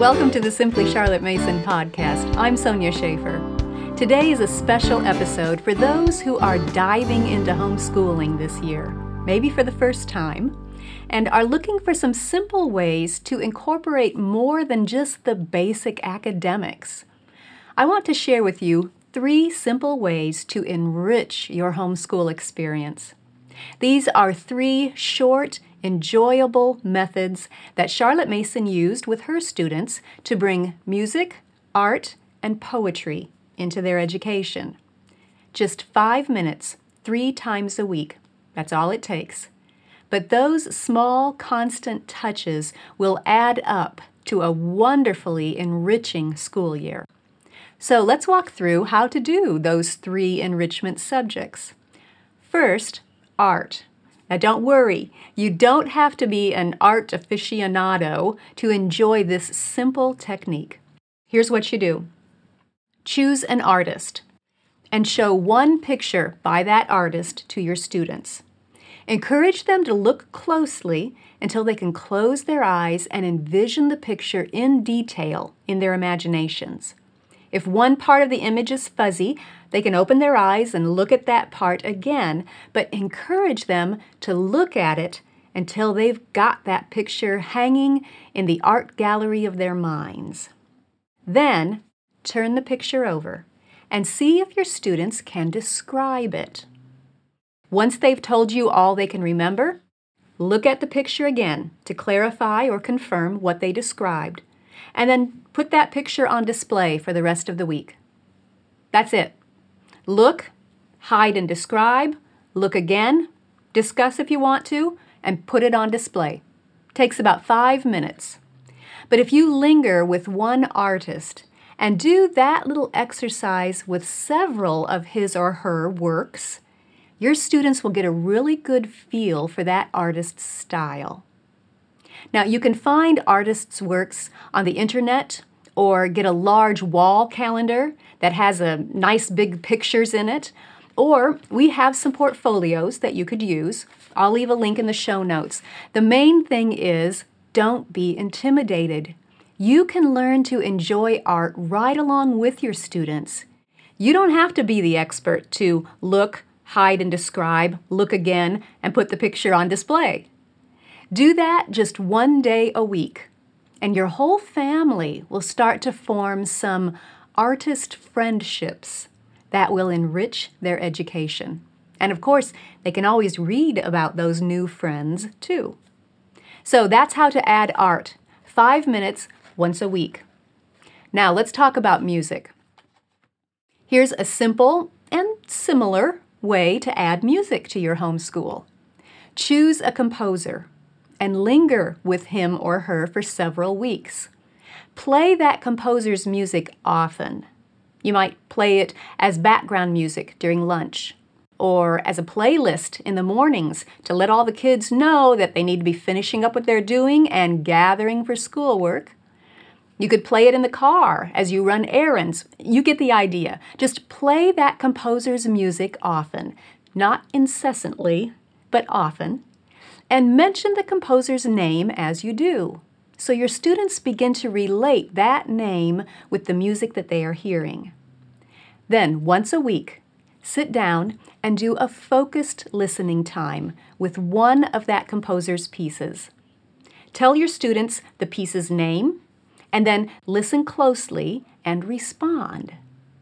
Welcome to the Simply Charlotte Mason podcast. I'm Sonya Shafer. Today is a special episode for those who are diving into homeschooling this year, maybe for the first time, and are looking for some simple ways to incorporate more than just the basic academics. I want to share with you three simple ways to enrich your homeschool experience. These are three short, enjoyable methods that Charlotte Mason used with her students to bring music, art, and poetry into their education. Just five minutes, three times a week. That's all it takes. But those small, constant touches will add up to a wonderfully enriching school year. So let's walk through how to do those three enrichment subjects. First, art. Now, don't worry, you don't have to be an art aficionado to enjoy this simple technique. Here's what you do choose an artist and show one picture by that artist to your students. Encourage them to look closely until they can close their eyes and envision the picture in detail in their imaginations. If one part of the image is fuzzy, they can open their eyes and look at that part again, but encourage them to look at it until they've got that picture hanging in the art gallery of their minds. Then turn the picture over and see if your students can describe it. Once they've told you all they can remember, look at the picture again to clarify or confirm what they described, and then put that picture on display for the rest of the week. That's it. Look, hide and describe, look again, discuss if you want to, and put it on display. Takes about five minutes. But if you linger with one artist and do that little exercise with several of his or her works, your students will get a really good feel for that artist's style. Now, you can find artists' works on the internet or get a large wall calendar that has a nice big pictures in it. Or we have some portfolios that you could use. I'll leave a link in the show notes. The main thing is don't be intimidated. You can learn to enjoy art right along with your students. You don't have to be the expert to look, hide and describe, look again, and put the picture on display. Do that just one day a week, and your whole family will start to form some artist friendships that will enrich their education. And of course, they can always read about those new friends too. So that's how to add art five minutes once a week. Now let's talk about music. Here's a simple and similar way to add music to your homeschool. Choose a composer and linger with him or her for several weeks. Play that composer's music often. You might play it as background music during lunch or as a playlist in the mornings to let all the kids know that they need to be finishing up what they're doing and gathering for schoolwork. You could play it in the car as you run errands. You get the idea. Just play that composer's music often, not incessantly, but often, and mention the composer's name as you do. So your students begin to relate that name with the music that they are hearing. Then, once a week, sit down and do a focused listening time with one of that composer's pieces. Tell your students the piece's name and then listen closely and respond.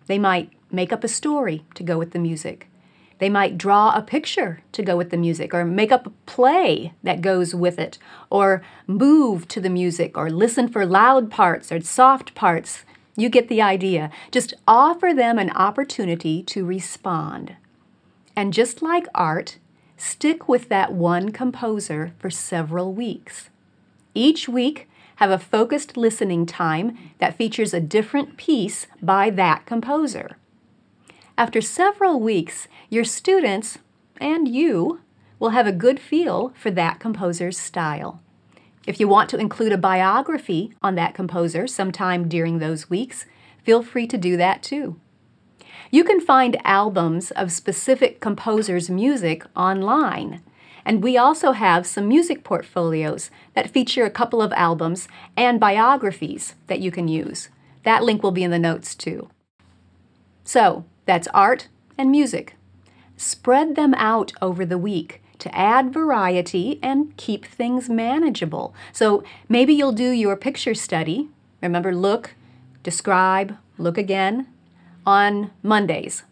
They might make up a story to go with the music. They might draw a picture to go with the music, or make up a play that goes with it, or move to the music, or listen for loud parts or soft parts. You get the idea. Just offer them an opportunity to respond. And just like art, stick with that one composer for several weeks. Each week, have a focused listening time that features a different piece by that composer. After several weeks, your students and you will have a good feel for that composer's style. If you want to include a biography on that composer sometime during those weeks, feel free to do that too. You can find albums of specific composers' music online And we also have some music portfolios that feature a couple of albums and biographies that you can use. That link will be in the notes too. So, that's art and music. Spread them out over the week to add variety and keep things manageable. So maybe you'll do your picture study. Remember, look, describe, look again on Mondays.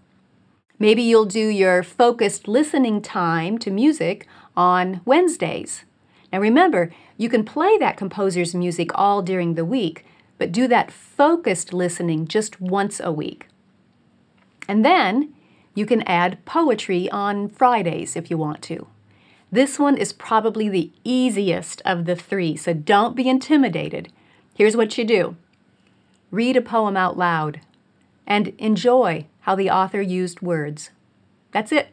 Maybe you'll do your focused listening time to music on Wednesdays. Now remember, you can play that composer's music all during the week, but do that focused listening just once a week. And then you can add poetry on Fridays if you want to. This one is probably the easiest of the three, so don't be intimidated. Here's what you do read a poem out loud and enjoy how the author used words. That's it.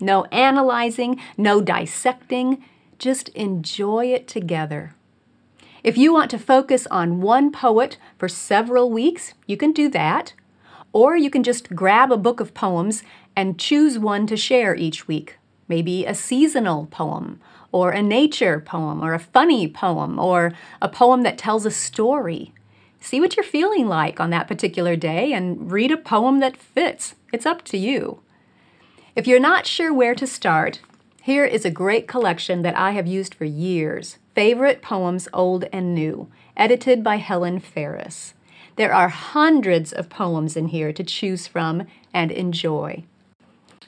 No analyzing, no dissecting, just enjoy it together. If you want to focus on one poet for several weeks, you can do that. Or you can just grab a book of poems and choose one to share each week. Maybe a seasonal poem, or a nature poem, or a funny poem, or a poem that tells a story. See what you're feeling like on that particular day and read a poem that fits. It's up to you. If you're not sure where to start, here is a great collection that I have used for years Favorite Poems Old and New, edited by Helen Ferris. There are hundreds of poems in here to choose from and enjoy.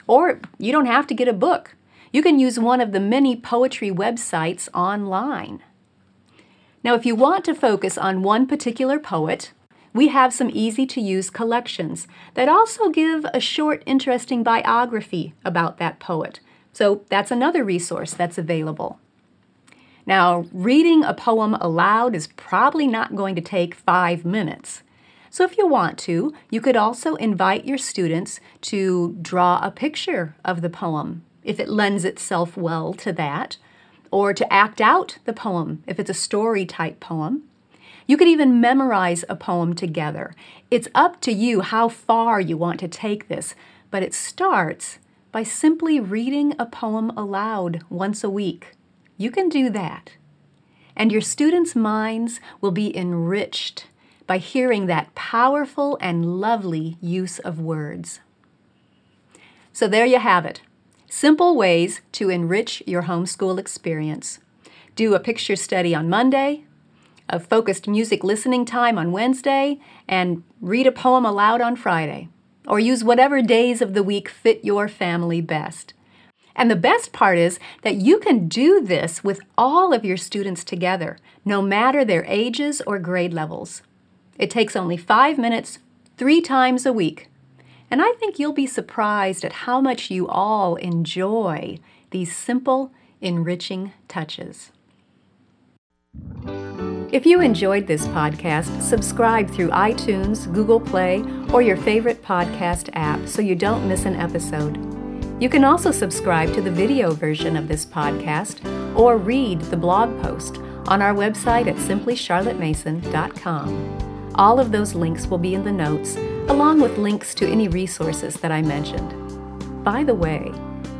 Or you don't have to get a book. You can use one of the many poetry websites online. Now, if you want to focus on one particular poet, we have some easy to use collections that also give a short, interesting biography about that poet. So that's another resource that's available. Now, reading a poem aloud is probably not going to take five minutes. So, if you want to, you could also invite your students to draw a picture of the poem if it lends itself well to that, or to act out the poem if it's a story type poem. You could even memorize a poem together. It's up to you how far you want to take this, but it starts by simply reading a poem aloud once a week. You can do that. And your students' minds will be enriched by hearing that powerful and lovely use of words. So there you have it. Simple ways to enrich your homeschool experience. Do a picture study on Monday, a focused music listening time on Wednesday, and read a poem aloud on Friday. Or use whatever days of the week fit your family best. And the best part is that you can do this with all of your students together, no matter their ages or grade levels. It takes only five minutes, three times a week. And I think you'll be surprised at how much you all enjoy these simple, enriching touches. If you enjoyed this podcast, subscribe through iTunes, Google Play, or your favorite podcast app so you don't miss an episode. You can also subscribe to the video version of this podcast or read the blog post on our website at simplycharlottemason.com. All of those links will be in the notes, along with links to any resources that I mentioned. By the way,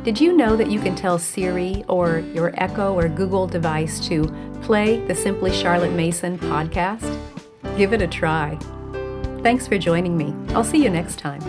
did you know that you can tell Siri or your Echo or Google device to play the Simply Charlotte Mason podcast? Give it a try. Thanks for joining me. I'll see you next time.